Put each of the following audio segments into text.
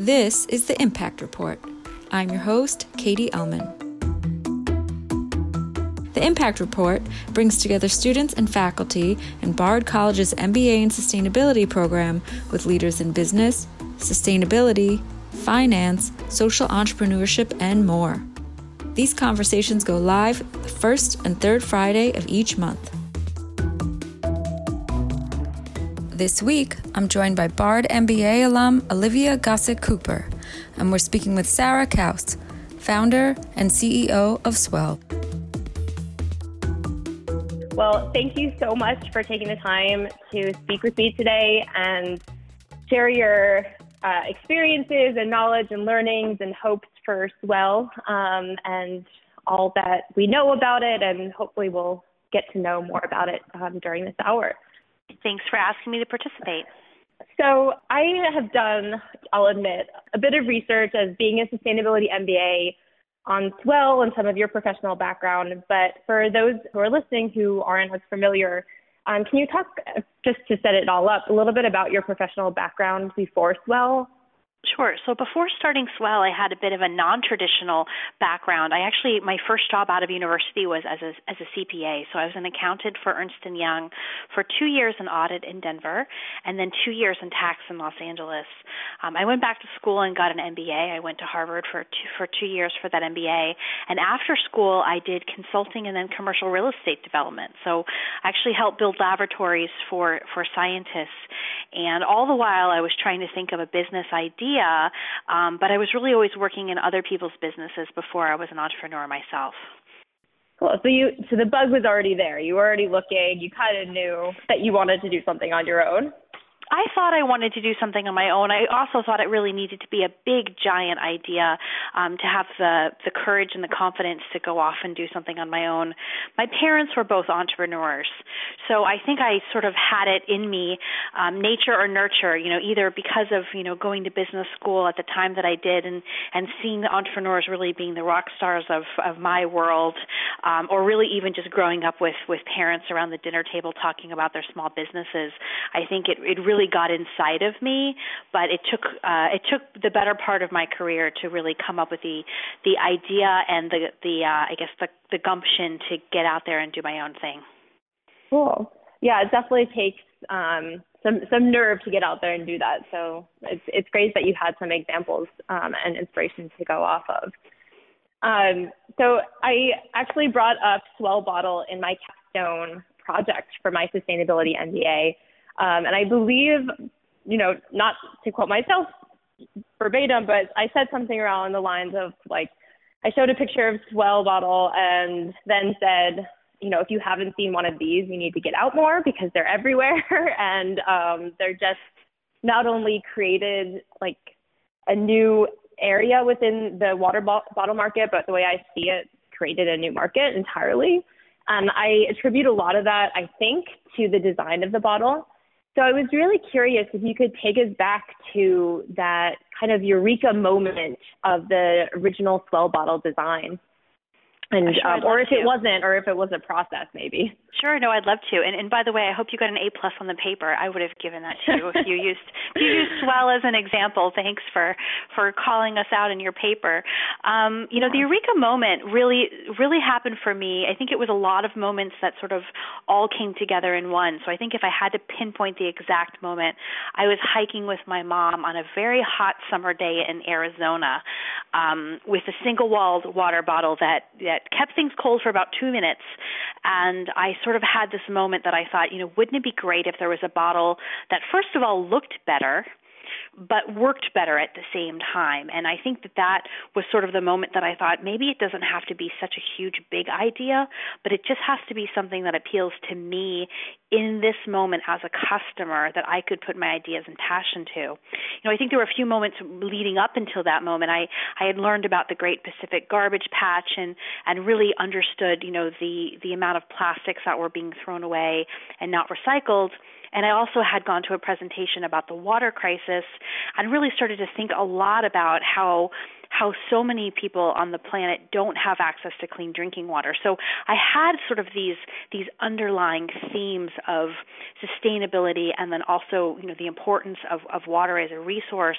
This is the Impact Report. I'm your host, Katie Ellman. The Impact Report brings together students and faculty in Bard College's MBA in Sustainability program with leaders in business, sustainability, finance, social entrepreneurship, and more. These conversations go live the first and third Friday of each month. This week, I'm joined by Bard MBA alum Olivia Gossett Cooper, and we're speaking with Sarah Kauss, founder and CEO of S'well. Well, thank you so much for taking the time to speak with me today and share your uh, experiences and knowledge and learnings and hopes for S'well um, and all that we know about it, and hopefully we'll get to know more about it um, during this hour. Thanks for asking me to participate. So, I have done, I'll admit, a bit of research as being a sustainability MBA on S'well and some of your professional background. But for those who are listening who aren't as familiar, um, can you talk, just to set it all up, a little bit about your professional background before S'well Sure. So before starting S'well, I had a bit of a non-traditional background. I actually my first job out of university was as a as a CPA. So I was an accountant for Ernst and Young for two years in audit in Denver, and then two years in tax in Los Angeles. Um, I went back to school and got an MBA. I went to Harvard for two, for two years for that MBA, and after school I did consulting and then commercial real estate development. So I actually helped build laboratories for for scientists, and all the while I was trying to think of a business idea idea, um, but I was really always working in other people's businesses before I was an entrepreneur myself. Cool. So you, so the bug was already there. You were already looking. You kind of knew that you wanted to do something on your own. I thought I wanted to do something on my own. I also thought it really needed to be a big, giant idea um, to have the the courage and the confidence to go off and do something on my own. My parents were both entrepreneurs, so I think I sort of had it in me, um, nature or nurture. You know, either because of you know going to business school at the time that I did, and and seeing the entrepreneurs really being the rock stars of of my world, um, or really even just growing up with with parents around the dinner table talking about their small businesses. I think it it really got inside of me, but it took uh, it took the better part of my career to really come up with the the idea and the the uh, I guess the the gumption to get out there and do my own thing. Cool. Yeah, it definitely takes um, some some nerve to get out there and do that. So it's it's great that you had some examples um, and inspiration to go off of. Um, so I actually brought up S'well Bottle in my capstone project for my sustainability MBA. Um, and I believe, you know, not to quote myself verbatim, but I said something around the lines of like, I showed a picture of S'well bottle and then said, you know, if you haven't seen one of these, you need to get out more because they're everywhere and um, they're just not only created like a new area within the water bo- bottle market, but the way I see it, created a new market entirely. And I attribute a lot of that, I think, to the design of the bottle. So I was really curious if you could take us back to that kind of eureka moment of the original S'well bottle design. And um, or if it wasn't, or if it was a process, maybe. Sure, no, I'd love to. And, and by the way, I hope you got an A plus on the paper. I would have given that to you if you used if you used S'well as an example. Thanks for for calling us out in your paper. Um, you know, the eureka moment really really happened for me. I think it was a lot of moments that sort of all came together in one. So I think if I had to pinpoint the exact moment, I was hiking with my mom on a very hot summer day in Arizona um, with a single walled water bottle that that kept things cold for about two minutes, and I sort of had this moment that I thought, you know, wouldn't it be great if there was a bottle that first of all looked better but worked better at the same time. And I think that that was sort of the moment that I thought maybe it doesn't have to be such a huge, big idea, but it just has to be something that appeals to me in this moment as a customer that I could put my ideas and passion to. You know, I think there were a few moments leading up until that moment. I I had learned about the Great Pacific Garbage Patch and and really understood, you know, the the amount of plastics that were being thrown away and not recycled and I also had gone to a presentation about the water crisis and really started to think a lot about how how so many people on the planet don't have access to clean drinking water. So I had sort of these these underlying themes of sustainability and then also, you know, the importance of, of water as a resource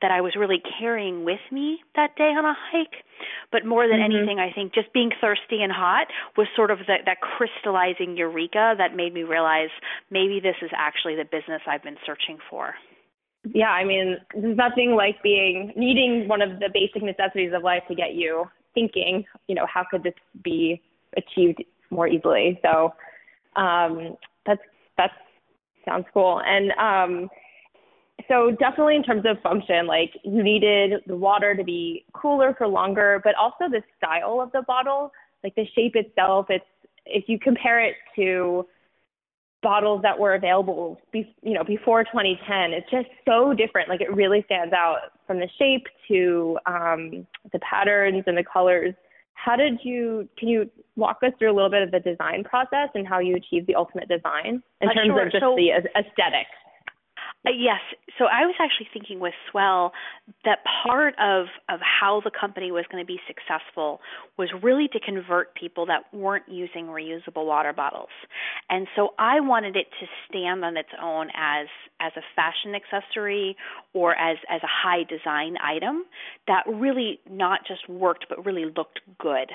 that I was really carrying with me that day on a hike. But more than mm-hmm. anything, I think just being thirsty and hot was sort of the, that crystallizing eureka that made me realize maybe this is actually the business I've been searching for. Yeah, I mean, there's nothing like being needing one of the basic necessities of life to get you thinking, you know, how could this be achieved more easily? So um, that's that sounds cool. And um, so definitely in terms of function, like you needed the water to be cooler for longer, but also the style of the bottle, like the shape itself. It's if you compare it to bottles that were available, be, you know, before 2010, it's just so different. Like it really stands out from the shape to um, the patterns and the colors. How did you? Can you walk us through a little bit of the design process and how you achieved the ultimate design in uh, terms sure. of just so, the aesthetic? Uh, yes. So I was actually thinking with S'well that part of of how the company was going to be successful was really to convert people that weren't using reusable water bottles. And so I wanted it to stand on its own as as a fashion accessory or as as a high design item that really not just worked but really looked good.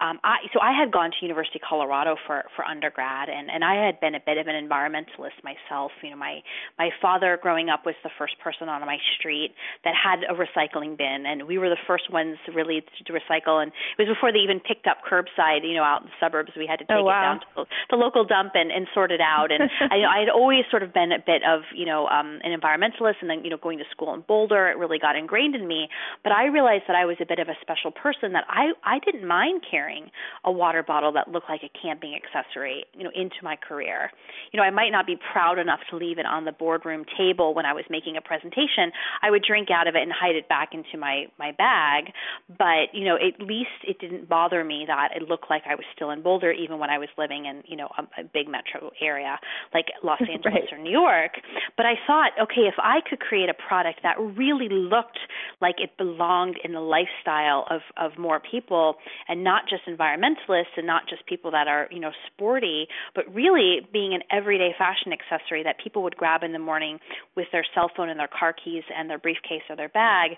Um, I so I had gone to University of Colorado for for undergrad and and I had been a bit of an environmentalist myself. You know, my my father growing up was the first person on my street that had a recycling bin and we were the first ones really to recycle and it was before they even picked up curbside, you know, out in the suburbs. We had to take oh, wow. it down to the, local dump and and sort it out and I I had always sort of been a bit of, you know, know, um, an environmentalist and then, you know, going to school in Boulder, it really got ingrained in me. But I realized that I was a bit of a special person that I, I didn't mind carrying a water bottle that looked like a camping accessory, you know, into my career. You know, I might not be proud enough to leave it on the boardroom table when I was making a presentation. I would drink out of it and hide it back into my, my bag. But, you know, at least it didn't bother me that it looked like I was still in Boulder even when I was living in, you know, a, a big metro area like Los Angeles right. or New York. But I thought, okay, if I could create a product that really looked like it belonged in the lifestyle of of more people and not just environmentalists and not just people that are, you know, sporty, but really being an everyday fashion accessory that people would grab in the morning with their cell phone and their car keys and their briefcase or their bag,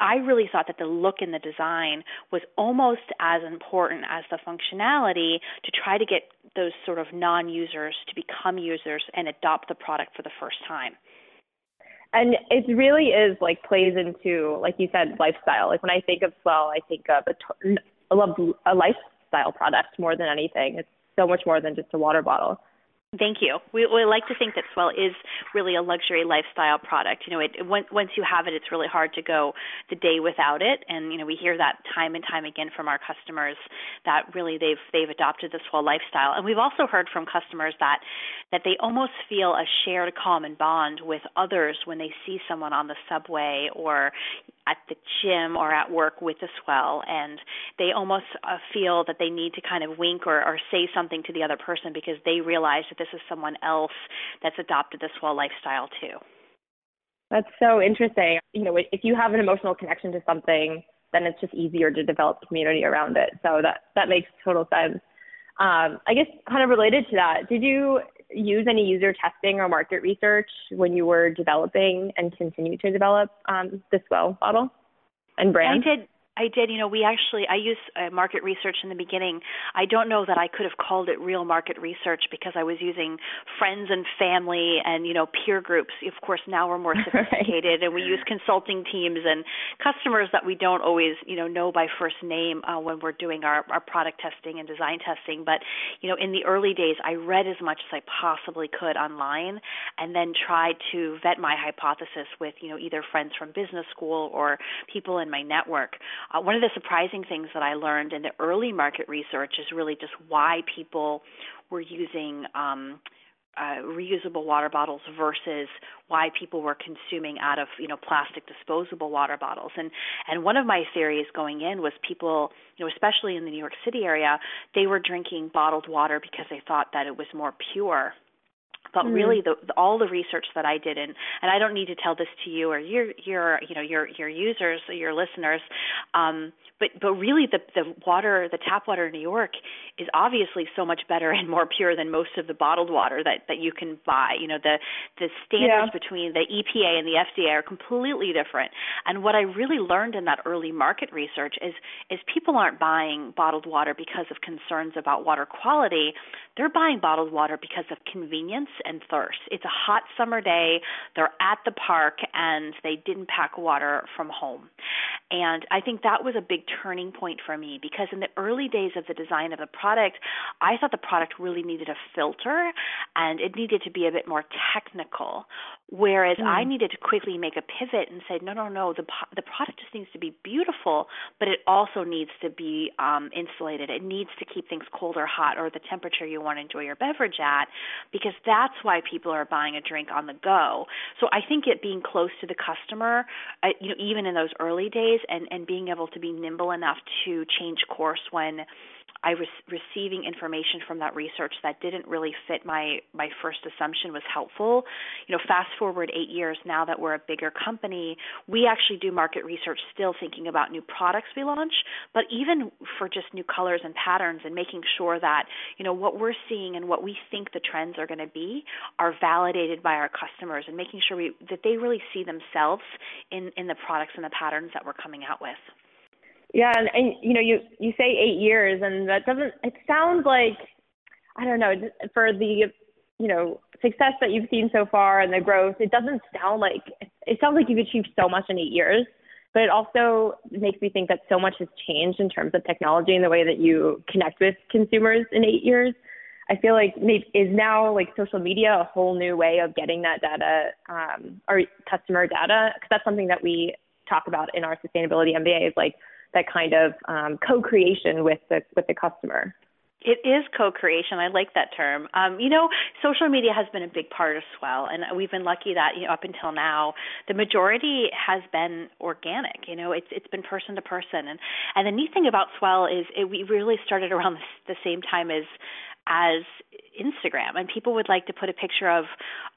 I really thought that the look and the design was almost as important as the functionality to try to get those sort of non-users to become users and adopt the product for the first time. And it really is like plays into, like you said, lifestyle. Like when I think of S'well, I think of a, love a lifestyle product more than anything. It's so much more than just a water bottle. Thank you. We, we like to think that S'well is really a luxury lifestyle product. You know, it, it, once you have it, it's really hard to go the day without it. And you know, we hear that time and time again from our customers that really they've they've adopted the S'well lifestyle. And we've also heard from customers that that they almost feel a shared common bond with others when they see someone on the subway or at the gym or at work with a S'well and they almost uh, feel that they need to kind of wink or, or say something to the other person because they realize that this is someone else that's adopted the S'well lifestyle too. That's so interesting. You know if you have an emotional connection to something then it's just easier to develop community around it. So that that makes total sense. Um, i guess kind of related to that did you use any user testing or market research when you were developing and continue to develop um, the S'well model and brand? Did. I did. You know, we actually I used uh, market research in the beginning. I don't know that I could have called it real market research because I was using friends and family and you know peer groups. Of course, now we're more sophisticated right. and we use consulting teams and customers that we don't always you know know by first name uh, when we're doing our our product testing and design testing. But you know, in the early days, I read as much as I possibly could online and then tried to vet my hypothesis with you know either friends from business school or people in my network. Uh, one of the surprising things that I learned in the early market research is really just why people were using um, uh, reusable water bottles versus why people were consuming out of you know plastic disposable water bottles. And and one of my theories going in was people you know especially in the New York City area they were drinking bottled water because they thought that it was more pure but mm. really the, the, all the research that I did and and I don't need to tell this to you or your your you know your your users or your listeners um but but really the the water the tap water in New York is obviously so much better and more pure than most of the bottled water that that you can buy you know the the standards yeah. between the EPA and the FDA are completely different and what I really learned in that early market research is is people aren't buying bottled water because of concerns about water quality they're buying bottled water because of convenience and thirst. It's a hot summer day. They're at the park and they didn't pack water from home. And I think that was a big turning point for me because in the early days of the design of the product, I thought the product really needed a filter and it needed to be a bit more technical. Whereas mm. I needed to quickly make a pivot and say, no, no, no, the the product just needs to be beautiful, but it also needs to be um, insulated. It needs to keep things cold or hot or the temperature you want to enjoy your beverage at, because that's why people are buying a drink on the go. So I think it being close to the customer, uh, you know, even in those early days, and and being able to be nimble enough to change course when I was receiving information from that research that didn't really fit my my first assumption was helpful. You know, fast forward 8 years now that we're a bigger company, we actually do market research still thinking about new products we launch, but even for just new colors and patterns and making sure that, you know, what we're seeing and what we think the trends are going to be are validated by our customers and making sure we that they really see themselves in in the products and the patterns that we're coming out with. Yeah, and, and you know, you you say eight years, and that doesn't. It sounds like I don't know for the you know success that you've seen so far and the growth. It doesn't sound like it sounds like you've achieved so much in eight years, but it also makes me think that so much has changed in terms of technology and the way that you connect with consumers in eight years. I feel like maybe is now like social media a whole new way of getting that data um, or customer data because that's something that we talk about in our sustainability MBA is like that kind of um, co-creation with the with the customer. It is co-creation. I like that term. Um, you know, social media has been a big part of S'well, and we've been lucky that you know up until now, the majority has been organic. You know, it's it's been person to person, and and the neat thing about S'well is it, we really started around the, the same time as as Instagram and people would like to put a picture of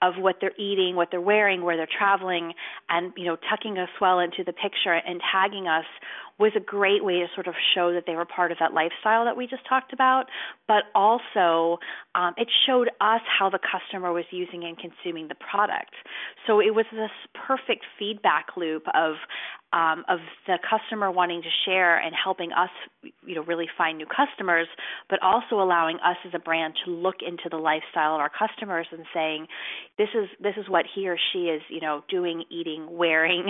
of what they're eating, what they're wearing, where they're traveling and you know tucking us well into the picture and tagging us was a great way to sort of show that they were part of that lifestyle that we just talked about, but also um, it showed us how the customer was using and consuming the product. So it was this perfect feedback loop of um, of the customer wanting to share and helping us, you know, really find new customers, but also allowing us as a brand to look into the lifestyle of our customers and saying, this is this is what he or she is, you know, doing, eating, wearing,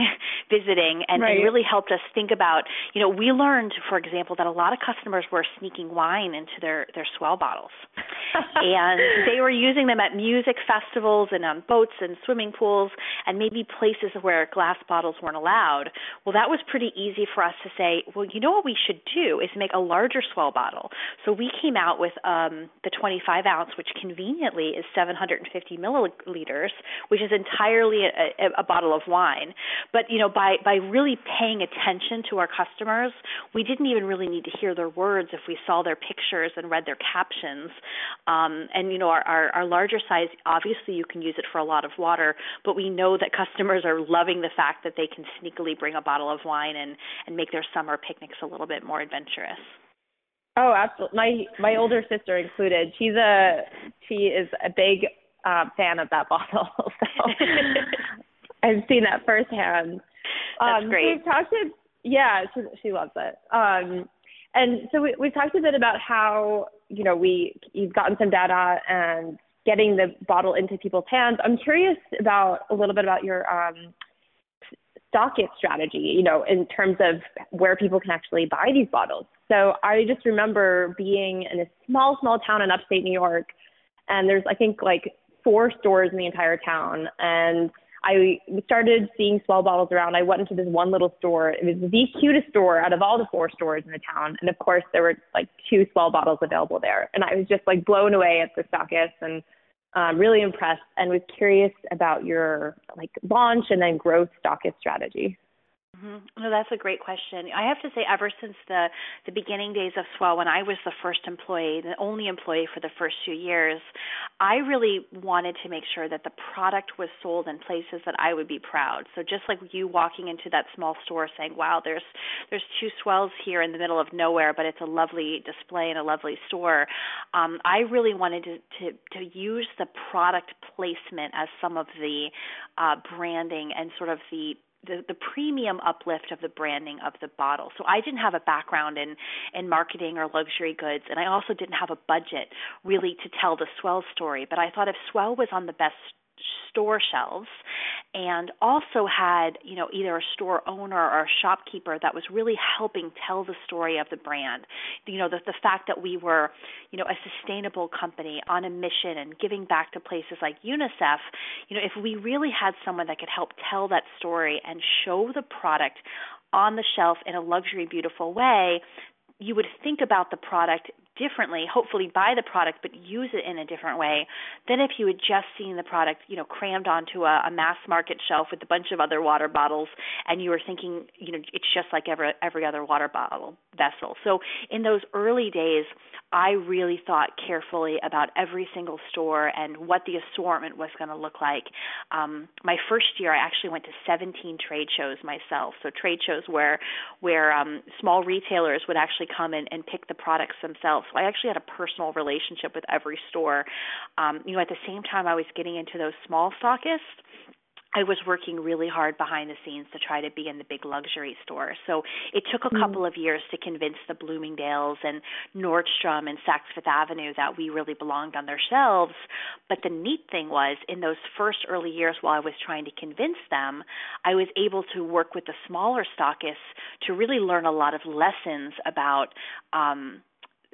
visiting, and, right. and really helped us think about you know, we learned, for example, that a lot of customers were sneaking wine into their their S'well bottles, and they were using them at music festivals and on boats and swimming pools, and maybe places where glass bottles weren't allowed. Well, that was pretty easy for us to say. Well, you know what we should do is make a larger S'well bottle. So we came out with um, the 25 ounce, which conveniently is 750 milliliters, which is entirely a, a, a bottle of wine. But you know, by by really paying attention to our customers we didn't even really need to hear their words if we saw their pictures and read their captions. Um, and you know, our, our, our larger size, obviously, you can use it for a lot of water, but we know that customers are loving the fact that they can sneakily bring a bottle of wine and and make their summer picnics a little bit more adventurous. Oh, absolutely. My my older sister included. She's a she is a big uh, fan of that bottle. So I've seen that firsthand. That's um, great. So we've talked to yeah, she she loves it. Um, and so we we've talked a bit about how you know we you've gotten some data and getting the bottle into people's hands. I'm curious about a little bit about your um, stockist strategy. You know, in terms of where people can actually buy these bottles. So I just remember being in a small small town in upstate New York, and there's I think like four stores in the entire town and I started seeing S'well bottles around. I went into this one little store. It was the cutest store out of all the four stores in the town. And of course, there were like two S'well bottles available there. And I was just like blown away at the stockist and um, really impressed and was curious about your like launch and then growth stockist strategy. Mm-hmm. No, that's a great question. I have to say, ever since the the beginning days of S'well, when I was the first employee, the only employee for the first few years, I really wanted to make sure that the product was sold in places that I would be proud. So just like you walking into that small store saying, "Wow, there's there's two S'wells here in the middle of nowhere, but it's a lovely display and a lovely store," um, I really wanted to, to to use the product placement as some of the uh, branding and sort of the the, the premium uplift of the branding of the bottle. So I didn't have a background in in marketing or luxury goods, and I also didn't have a budget really to tell the S'well story. But I thought if S'well was on the best store shelves and also had you know either a store owner or a shopkeeper that was really helping tell the story of the brand. You know the the fact that we were you know a sustainable company on a mission and giving back to places like UNICEF you know if we really had someone that could help tell that story and show the product on the shelf in a luxury beautiful way you would think about the product differently, hopefully buy the product but use it in a different way than if you had just seen the product, you know, crammed onto a, a mass market shelf with a bunch of other water bottles and you were thinking, you know, it's just like every every other water bottle vessel. So in those early days, I really thought carefully about every single store and what the assortment was going to look like. Um, my first year, I actually went to 17 trade shows myself. So trade shows where where um, small retailers would actually come in and pick the products themselves. So I actually had a personal relationship with every store. Um, you know, at the same time, I was getting into those small stockists. I was working really hard behind the scenes to try to be in the big luxury stores. So it took a mm. couple of years to convince the Bloomingdale's and Nordstrom and Saks Fifth Avenue that we really belonged on their shelves. But the neat thing was, in those first early years while I was trying to convince them, I was able to work with the smaller stockists to really learn a lot of lessons about um,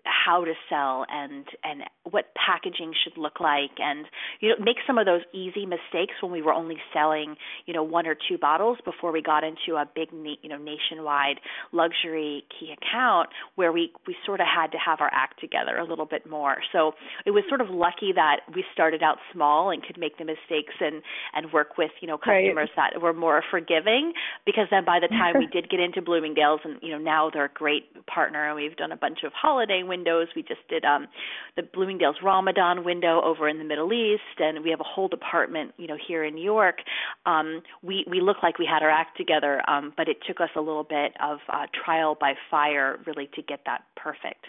how to sell and and what packaging should look like and you know make some of those easy mistakes when we were only selling you know one or two bottles before we got into a big you know nationwide luxury key account where we we sort of had to have our act together a little bit more so it was sort of lucky that we started out small and could make the mistakes and and work with you know customers right. that were more forgiving because then by the time we did get into Bloomingdale's and you know now they're a great partner and we've done a bunch of holiday windows. We just did um, the Bloomingdale's Ramadan window over in the Middle East, and we have a whole department, you know, here in New York. Um, we we look like we had our act together, um, but it took us a little bit of uh, trial by fire, really, to get that perfect.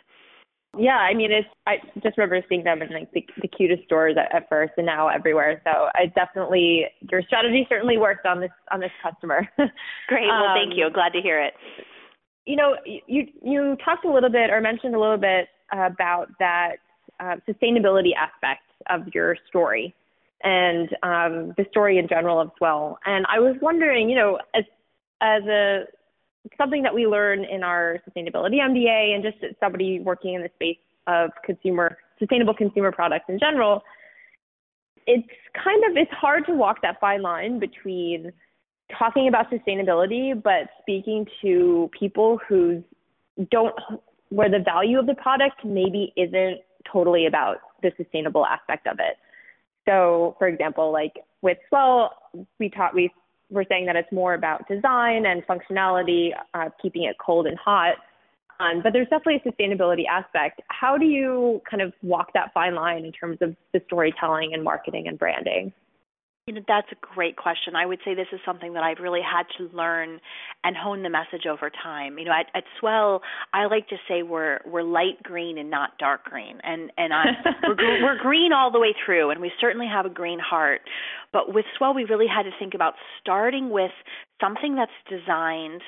Yeah, I mean, it's. I just remember seeing them in like the, the cutest stores at, at first, and now everywhere. So I definitely your strategy certainly worked on this on this customer. Great. Well, um, thank you. Glad to hear it you know, you you talked a little bit or mentioned a little bit about that uh, sustainability aspect of your story and um, the story in general as well. And I was wondering, you know, as as a something that we learn in our sustainability MBA and just somebody working in the space of consumer sustainable consumer products in general, it's kind of it's hard to walk that fine line between talking about sustainability, but speaking to people who don't, where the value of the product maybe isn't totally about the sustainable aspect of it. So, for example, like with S'well, we taught we were saying that it's more about design and functionality, uh, keeping it cold and hot. Um, but there's definitely a sustainability aspect. How do you kind of walk that fine line in terms of the storytelling and marketing and branding? You know, that's a great question. I would say this is something that I've really had to learn and hone the message over time. You know, at, at S'well, I like to say we're we're light green and not dark green, and and I, we're we're green all the way through, and we certainly have a green heart. But with S'well, we really had to think about starting with something that's designed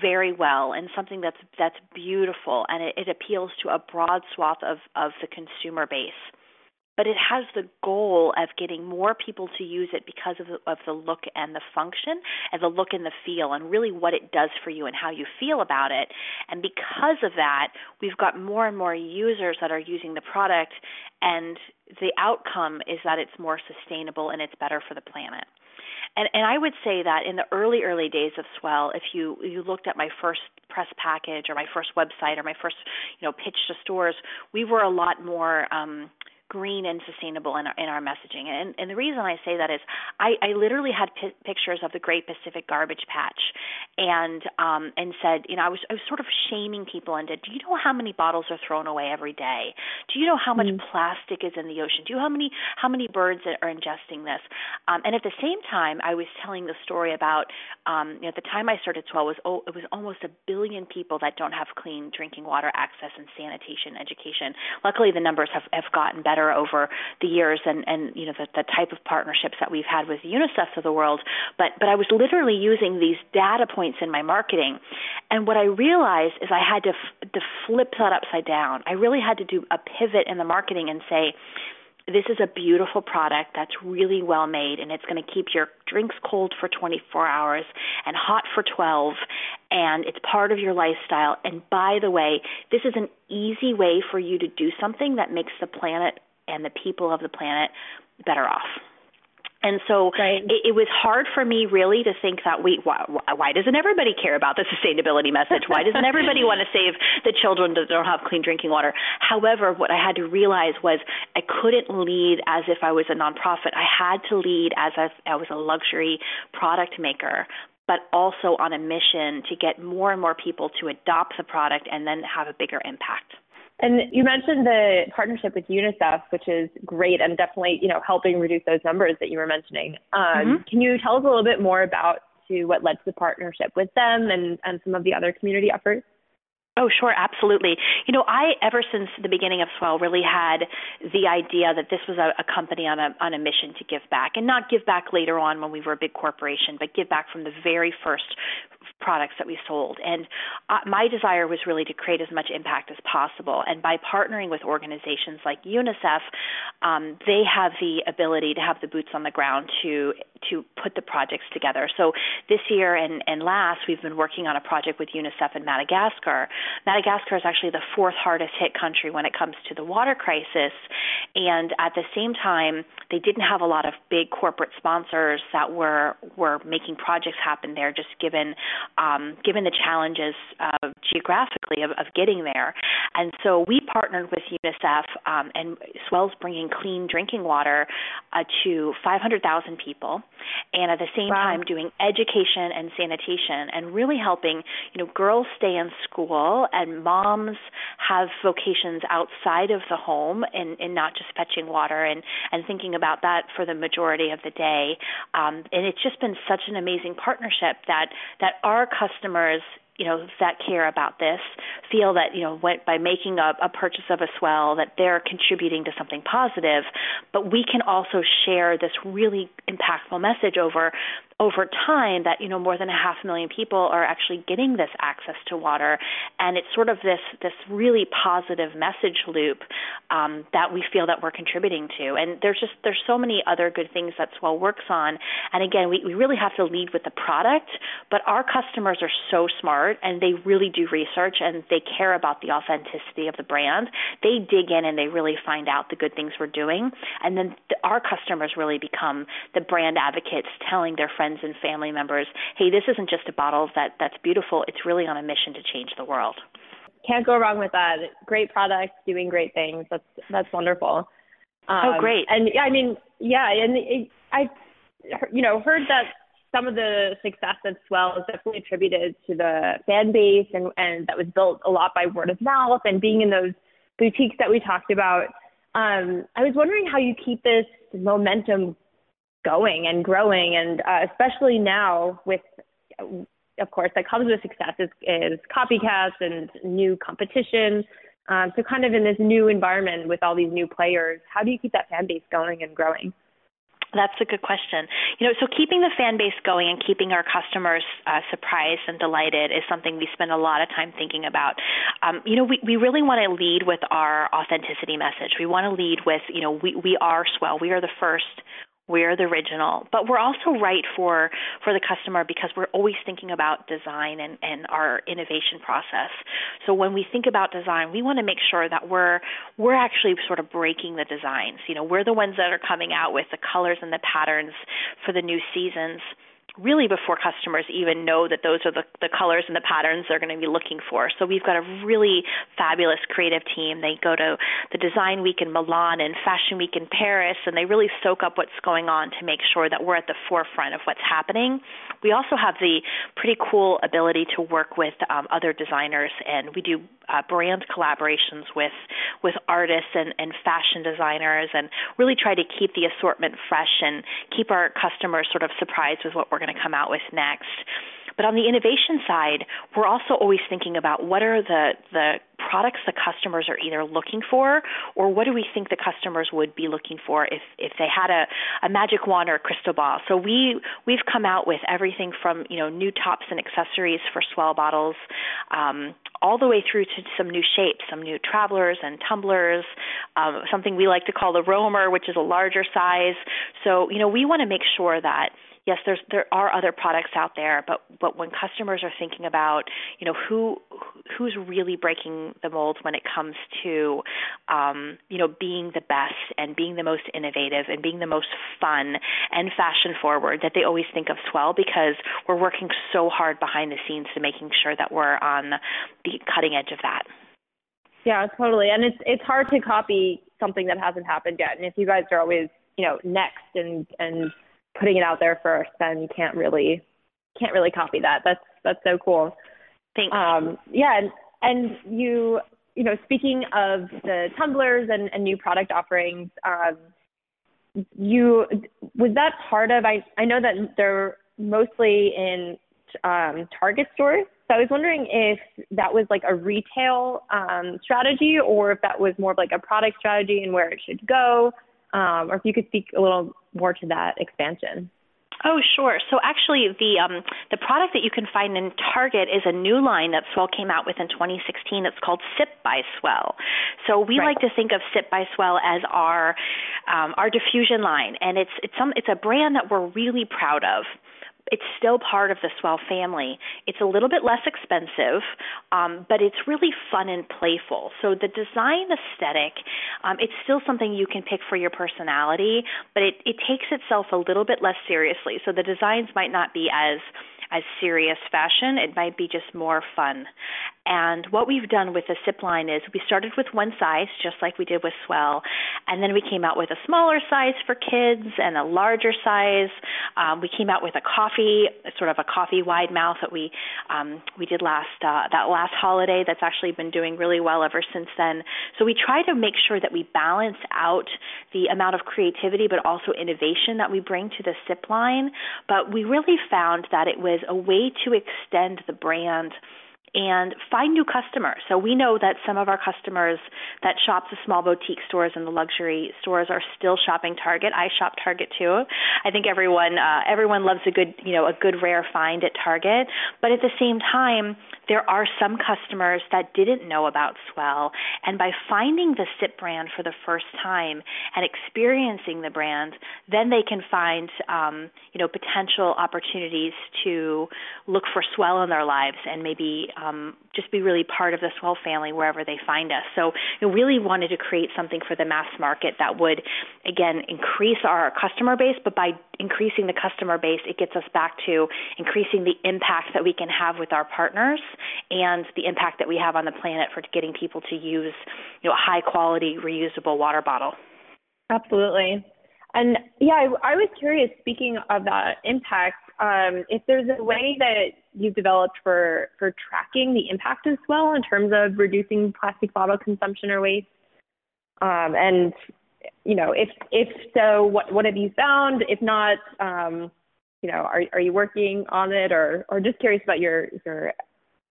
very well and something that's that's beautiful and it, it appeals to a broad swath of of the consumer base but it has the goal of getting more people to use it because of the, of the look and the function and the look and the feel and really what it does for you and how you feel about it. And because of that, we've got more and more users that are using the product and the outcome is that it's more sustainable and it's better for the planet. And, and I would say that in the early, early days of S'well, if you you looked at my first press package or my first website or my first, you know, pitch to stores, we were a lot more um, green and sustainable in our, in our messaging. And, and the reason I say that is I, I literally had p- pictures of the Great Pacific Garbage Patch, and um, and said, you know, I was I was sort of shaming people into, do you know how many bottles are thrown away every day? Do you know how much mm. plastic is in the ocean? Do you know how many how many birds are ingesting this? Um, and at the same time, I was telling the story about, um, you know, at the time I started S'well was oh, it was almost a billion people that don't have clean drinking water access and sanitation education. Luckily, the numbers have have gotten better better over the years and and you know the, the type of partnerships that we've had with UNICEF of the world. But but I was literally using these data points in my marketing. And what I realized is I had to f- to flip that upside down. I really had to do a pivot in the marketing and say this is a beautiful product that's really well made and it's going to keep your drinks cold for 24 hours and hot for 12 and it's part of your lifestyle. And by the way this is an easy way for you to do something that makes the planet and the people of the planet better off. And so right. it, it was hard for me really to think that we why, why doesn't everybody care about the sustainability message? Why doesn't everybody want to save the children that don't have clean drinking water? However, what I had to realize was I couldn't lead as if I was a nonprofit. I had to lead as if I was a luxury product maker but also on a mission to get more and more people to adopt the product and then have a bigger impact. And you mentioned the partnership with UNICEF, which is great and definitely, you know, helping reduce those numbers that you were mentioning. Um, mm-hmm. Can you tell us a little bit more about to what led to the partnership with them and, and some of the other community efforts? Oh, sure, absolutely. You know, I ever since the beginning of S'well really had the idea that this was a, a company on a on a mission to give back, and not give back later on when we were a big corporation, but give back from the very first products that we sold. And uh, my desire was really to create as much impact as possible. And by partnering with organizations like UNICEF, um, they have the ability to have the boots on the ground to to put the projects together. So this year and, and last, we've been working on a project with UNICEF in Madagascar. Madagascar is actually the fourth hardest hit country when it comes to the water crisis. And at the same time, they didn't have a lot of big corporate sponsors that were were making projects happen there, just given um, given the challenges uh, geographically of, of getting there. And so we partnered with UNICEF, um, and S'well's bringing clean drinking water uh, to 500,000 people, and at the same wow. time doing education and sanitation, and really helping you know girls stay in school and moms have vocations outside of the home and, not just fetching water and and thinking about that for the majority of the day. Um, and it's just been such an amazing partnership that that our customers you know that care about this feel that you know by making a, a purchase of a S'well that they're contributing to something positive but we can also share this really impactful message over over time that you know more than a half million people are actually getting this access to water. And it's sort of this this really positive message loop um, that we feel that we're contributing to. And there's just there's so many other good things that S'well works on. And again we, we really have to lead with the product but our customers are so smart and they really do research and they care about the authenticity of the brand. They dig in and they really find out the good things we're doing. And then the, our customers really become the brand advocates telling their friends friends and family members, hey, this isn't just a bottle that that's beautiful. It's really on a mission to change the world. Can't go wrong with that. Great product, doing great things. That's that's wonderful. Um, oh, great. And yeah, I mean, yeah, and it, I, you know, heard that some of the success at S'well is definitely attributed to the fan base and and that was built a lot by word of mouth and being in those boutiques that we talked about. Um, I was wondering how you keep this momentum going and growing, and uh, especially now with, of course, that comes with success is, is copycats and new competition. Um, so, kind of in this new environment with all these new players, how do you keep that fan base going and growing? That's a good question. You know, so keeping the fan base going and keeping our customers uh, surprised and delighted is something we spend a lot of time thinking about. Um, you know, we, we really want to lead with our authenticity message. We want to lead with, you know, we, we are S'well. We are the first we're the original but we're also right for for the customer because we're always thinking about design and and our innovation process. So when we think about design we want to make sure that we're we're actually sort of breaking the designs. You know we're the ones that are coming out with the colors and the patterns for the new seasons really before customers even know that those are the, the colors and the patterns they're going to be looking for. So we've got a really fabulous creative team. They go to the Design Week in Milan and Fashion Week in Paris, and they really soak up what's going on to make sure that we're at the forefront of what's happening. We also have the pretty cool ability to work with um, other designers, and we do uh, brand collaborations with with artists and, and fashion designers, and really try to keep the assortment fresh and keep our customers sort of surprised with what we're going to come out with next. But on the innovation side, we're also always thinking about what are the, the products the customers are either looking for or what do we think the customers would be looking for if, if they had a, a magic wand or a crystal ball. So we we've come out with everything from you know new tops and accessories for swell bottles, um, all the way through to some new shapes, some new travelers and tumblers, um, something we like to call the roamer, which is a larger size. So you know we want to make sure that yes, there's there are other products out there, but but when customers are thinking about you know who who's really breaking the mold when it comes to um, you know being the best and being the most innovative and being the most fun and fashion forward, that they always think of S'well because we're working so hard behind the scenes to making sure that we're on the cutting edge of that. Yeah, totally. And it's it's hard to copy something that hasn't happened yet. And if you guys are always, you know, next and and putting it out there first, then you can't really can't really copy that. That's that's so cool. Thanks. Um, yeah, and, and you you know speaking of the tumblers and, and new product offerings, um, you was that part of? I I know that they're mostly in um, Target stores. So I was wondering if that was like a retail um, strategy or if that was more of like a product strategy and where it should go, um, or if you could speak a little more to that expansion. Oh, sure. So actually, the um, the product that you can find in Target is a new line that S'well came out with in 2016. It's called Sip by S'well. So we right. like to think of Sip by S'well as our um, our diffusion line, and it's it's some it's a brand that we're really proud of it's still part of the S'well family. It's a little bit less expensive, um, but it's really fun and playful. So the design aesthetic, um, it's still something you can pick for your personality, but it, it takes itself a little bit less seriously. So the designs might not be as as serious fashion. It might be just more fun. And what we've done with the Sip line is we started with one size, just like we did with S'well, and then we came out with a smaller size for kids and a larger size. Um, we came out with a coffee, sort of a coffee wide mouth that we um, we did last uh, that last holiday. That's actually been doing really well ever since then. So we try to make sure that we balance out the amount of creativity, but also innovation that we bring to the Sip line. But we really found that it was a way to extend the brand and find new customers. So we know that some of our customers that shop the small boutique stores and the luxury stores are still shopping Target. I shop Target too. I think everyone uh, everyone loves a good you know a good rare find at Target, but at the same time there are some customers that didn't know about S'well, and by finding the SIP brand for the first time and experiencing the brand, then they can find um, you know potential opportunities to look for S'well in their lives and maybe um, just be really part of the S'well family wherever they find us. So we really wanted to create something for the mass market that would, again, increase our customer base, but by increasing the customer base, it gets us back to increasing the impact that we can have with our partners and the impact that we have on the planet for getting people to use, you know, a high quality reusable water bottle. Absolutely. And yeah, I, I was curious, speaking of that impact, um, if there's a way that you've developed for, for tracking the impact as well in terms of reducing plastic bottle consumption or waste. Um, and, you know, if, if so, what, what have you found? If not, um, you know, are, are you working on it or, or just curious about your, your,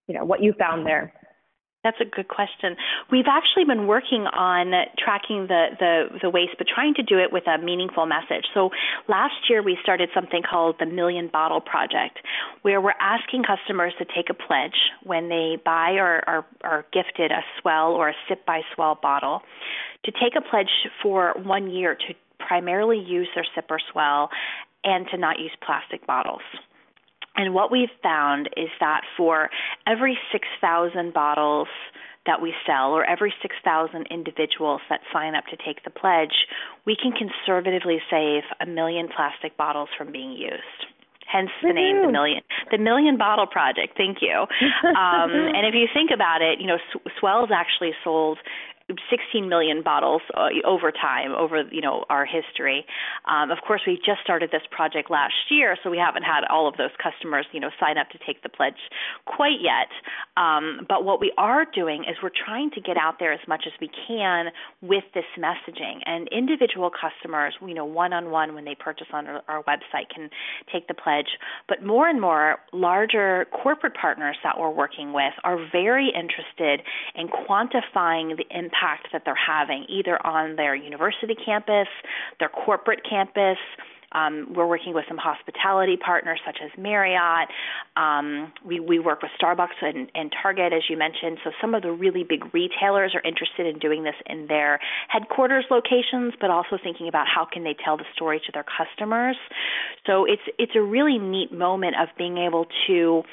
you know, what you found there? That's a good question. We've actually been working on tracking the, the, the waste, but trying to do it with a meaningful message. So last year we started something called the Million Bottle Project, where we're asking customers to take a pledge when they buy or are, are gifted a S'well or a Sip by S'well bottle, to take a pledge for one year to primarily use their Sip or S'well and to not use plastic bottles. And what we've found is that for every 6,000 bottles that we sell, or every 6,000 individuals that sign up to take the pledge, we can conservatively save a million plastic bottles from being used. hence the name the million the million bottle project. Thank you. Um, and if you think about it, you know, S'well's actually sold 16 million bottles uh, over time, over you know our history. Um, of course, we just started this project last year, so we haven't had all of those customers you know sign up to take the pledge quite yet. Um, but what we are doing is we're trying to get out there as much as we can with this messaging, and individual customers, you know, one on one when they purchase on our, our website can take the pledge. But more and more larger corporate partners that we're working with are very interested in quantifying the impact impact that they're having either on their university campus, their corporate campus, um, we're working with some hospitality partners such as Marriott. Um, we, we work with Starbucks and, and Target, as you mentioned. So some of the really big retailers are interested in doing this in their headquarters locations, but also thinking about how can they tell the story to their customers. So it's it's a really neat moment of being able to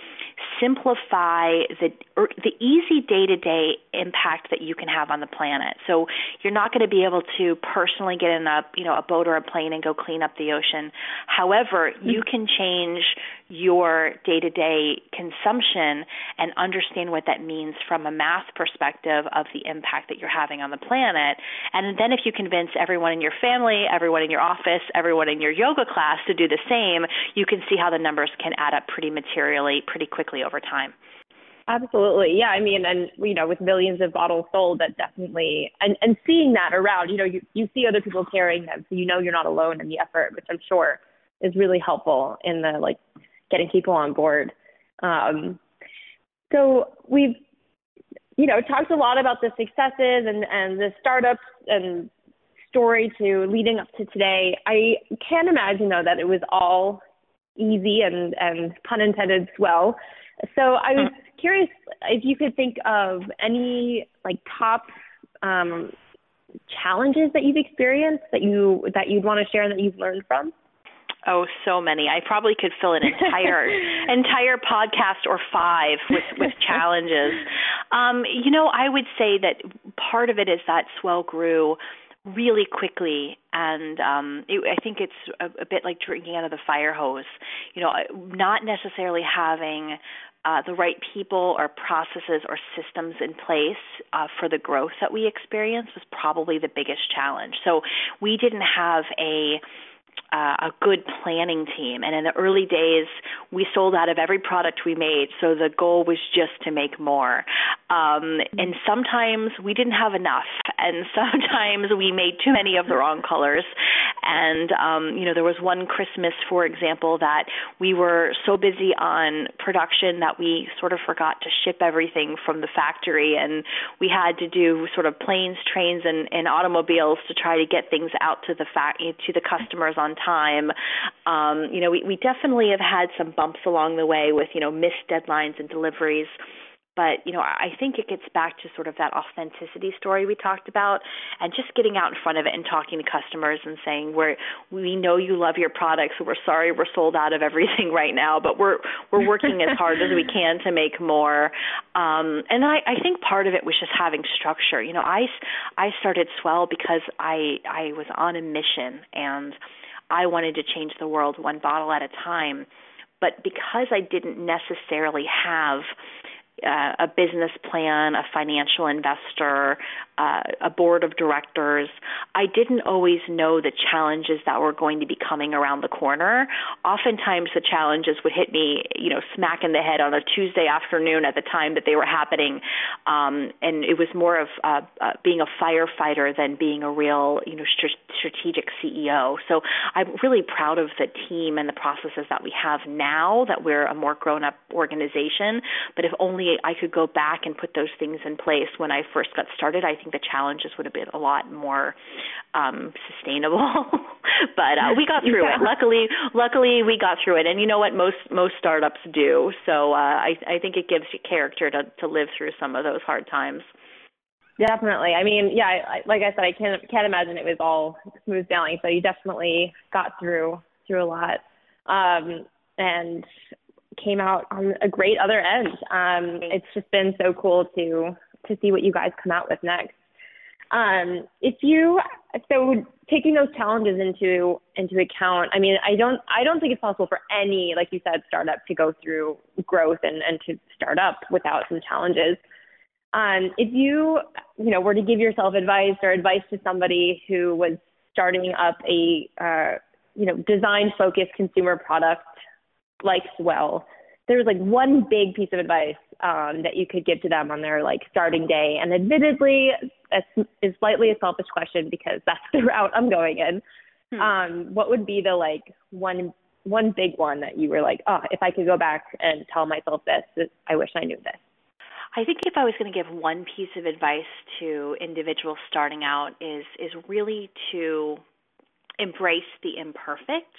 simplify the er, the easy day-to-day impact that you can have on the planet. So you're not going to be able to personally get in a you know a boat or a plane and go clean up the ocean emotion. However, mm-hmm. you can change your day to day consumption and understand what that means from a math perspective of the impact that you're having on the planet. And then if you convince everyone in your family, everyone in your office, everyone in your yoga class to do the same, you can see how the numbers can add up pretty materially, pretty quickly over time. Absolutely. Yeah. I mean, and, you know, with millions of bottles sold, that definitely, and, and seeing that around, you know, you, you see other people carrying them. So you know you're not alone in the effort, which I'm sure is really helpful in the, like, getting people on board. Um, so we've, you know, talked a lot about the successes and, and the startups and story to leading up to today. I can't imagine, though, that it was all easy and, and pun intended swell. So I was curious if you could think of any like top um, challenges that you've experienced that you that you'd want to share and that you've learned from. Oh, so many. I probably could fill an entire entire podcast or five with with challenges. Um, you know, I would say that part of it is that S'well grew really quickly and um it, i think it's a, a bit like drinking out of the fire hose you know not necessarily having uh, the right people or processes or systems in place uh, for the growth that we experienced was probably the biggest challenge. So we didn't have a uh, a good planning team. And in the early days, we sold out of every product we made, so the goal was just to make more. Um, and sometimes we didn't have enough, and sometimes we made too many of the wrong colors. And um, you know, there was one Christmas, for example, that we were so busy on production that we sort of forgot to ship everything from the factory, and we had to do sort of planes, trains, and, and automobiles to try to get things out to the fa- to the customers on time. Um, you know, we, we definitely have had some bumps along the way with, you know, missed deadlines and deliveries. But you know i think it gets back to sort of that authenticity story we talked about and just getting out in front of it and talking to customers and saying we're we know you love your products. We're sorry we're sold out of everything right now but we're we're working as hard as we can to make more. Um and i i think part of it was just having structure. You know i i started S'well because i i was on a mission and I wanted to change the world one bottle at a time. But because I didn't necessarily have uh, a business plan, a financial investor, uh, a board of directors. I didn't always know the challenges that were going to be coming around the corner. Oftentimes, the challenges would hit me, you know, smack in the head on a Tuesday afternoon at the time that they were happening, um, and it was more of uh, uh, being a firefighter than being a real, you know, st- strategic CEO. So I'm really proud of the team and the processes that we have now. That we're a more grown-up organization. But if only I could go back and put those things in place when I first got started, I think think the challenges would have been a lot more um, sustainable. but uh, we got through yeah. it. Luckily, luckily we got through it. And you know what most most startups do. So uh, I I think it gives you character to to live through some of those hard times. Definitely. I mean, yeah, I, like I said, I can't can't imagine it was all smooth sailing. So you definitely got through through a lot, um, and came out on a great other end. Um, it's just been so cool to to see what you guys come out with next. Um, if you so taking those challenges into into account, I mean, I don't I don't think it's possible for any, like you said, startup to go through growth and and to start up without some challenges. Um, if you you know were to give yourself advice or advice to somebody who was starting up a uh, you know design focused consumer product like S'well, there's like one big piece of advice um, that you could give to them on their like starting day. And admittedly, that's is slightly a selfish question because that's the route I'm going in. Hmm. Um, what would be the like one one big one that you were like, oh, if I could go back and tell myself this, I wish I knew this. I think if I was going to give one piece of advice to individuals starting out is is really to embrace the imperfect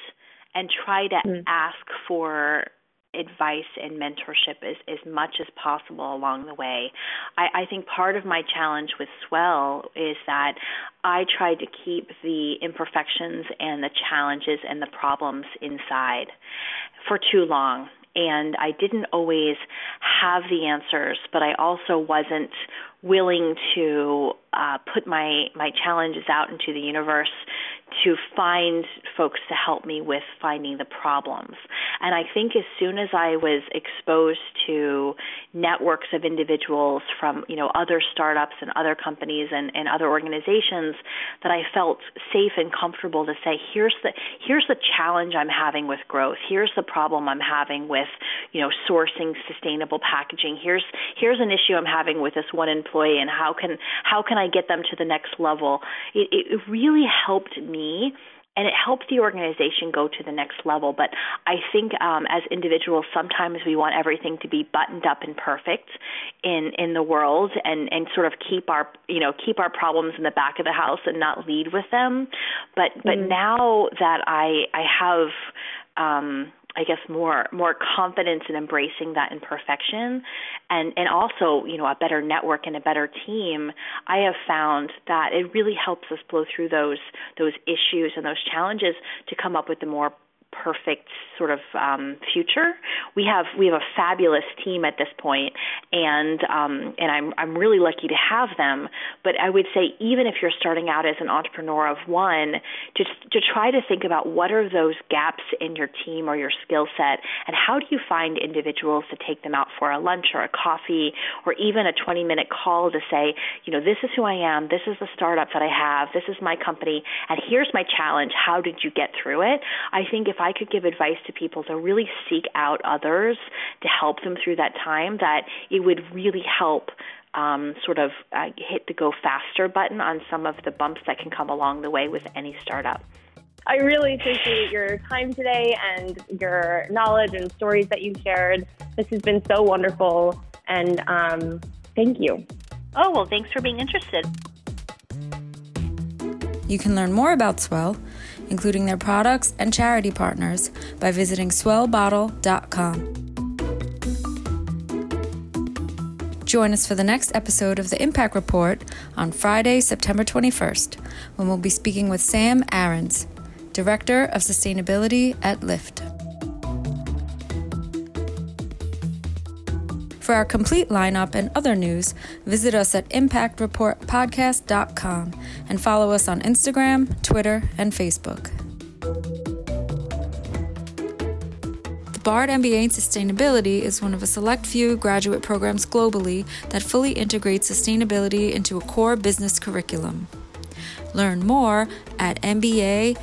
and try to mm. ask for advice and mentorship as, as much as possible along the way. I, I think part of my challenge with S'well is that I tried to keep the imperfections and the challenges and the problems inside for too long. And I didn't always have the answers, but I also wasn't willing to uh, put my my challenges out into the universe to find folks to help me with finding the problems. And I think as soon as I was exposed to networks of individuals from, you know, other startups and other companies and, and other organizations that I felt safe and comfortable to say, here's the here's the challenge I'm having with growth. Here's the problem I'm having with, you know, sourcing sustainable packaging. Here's here's an issue I'm having with this one employee and how can how can I get them to the next level? It, it really helped me me and it helps the organization go to the next level. But I think um, as individuals, sometimes we want everything to be buttoned up and perfect in in the world, and and sort of keep our you know keep our problems in the back of the house and not lead with them. But but mm. now that I I have um, I guess more more confidence in embracing that imperfection. And and also you know a better network and a better team. I have found that it really helps us blow through those those issues and those challenges to come up with the more perfect sort of um, future. We have we have a fabulous team at this point, and um, and I'm I'm really lucky to have them. But I would say even if you're starting out as an entrepreneur of one, to to try to think about what are those gaps in your team or your skill set, and how do you find individuals to take them out for a lunch or a coffee or even a 20 minute call to say, you know, this is who I am, this is the startup that I have, this is my company, and here's my challenge. How did you get through it? I think if I could give advice to people to really seek out others to help them through that time, that it would really help um, sort of uh, hit the go faster button on some of the bumps that can come along the way with any startup. I really appreciate your time today and your knowledge and stories that you shared. This has been so wonderful, and um, thank you. Oh, well, thanks for being interested. You can learn more about S'well including their products and charity partners, by visiting swellbottle.com. Join us for the next episode of the Impact Report on Friday, September 21st, when we'll be speaking with Sam Aarons, Director of Sustainability at Lyft. For our complete lineup and other news, visit us at impactreportpodcast.com and follow us on Instagram, Twitter, and Facebook. The Bard MBA in Sustainability is one of a select few graduate programs globally that fully integrates sustainability into a core business curriculum. Learn more at mba.bard.edu.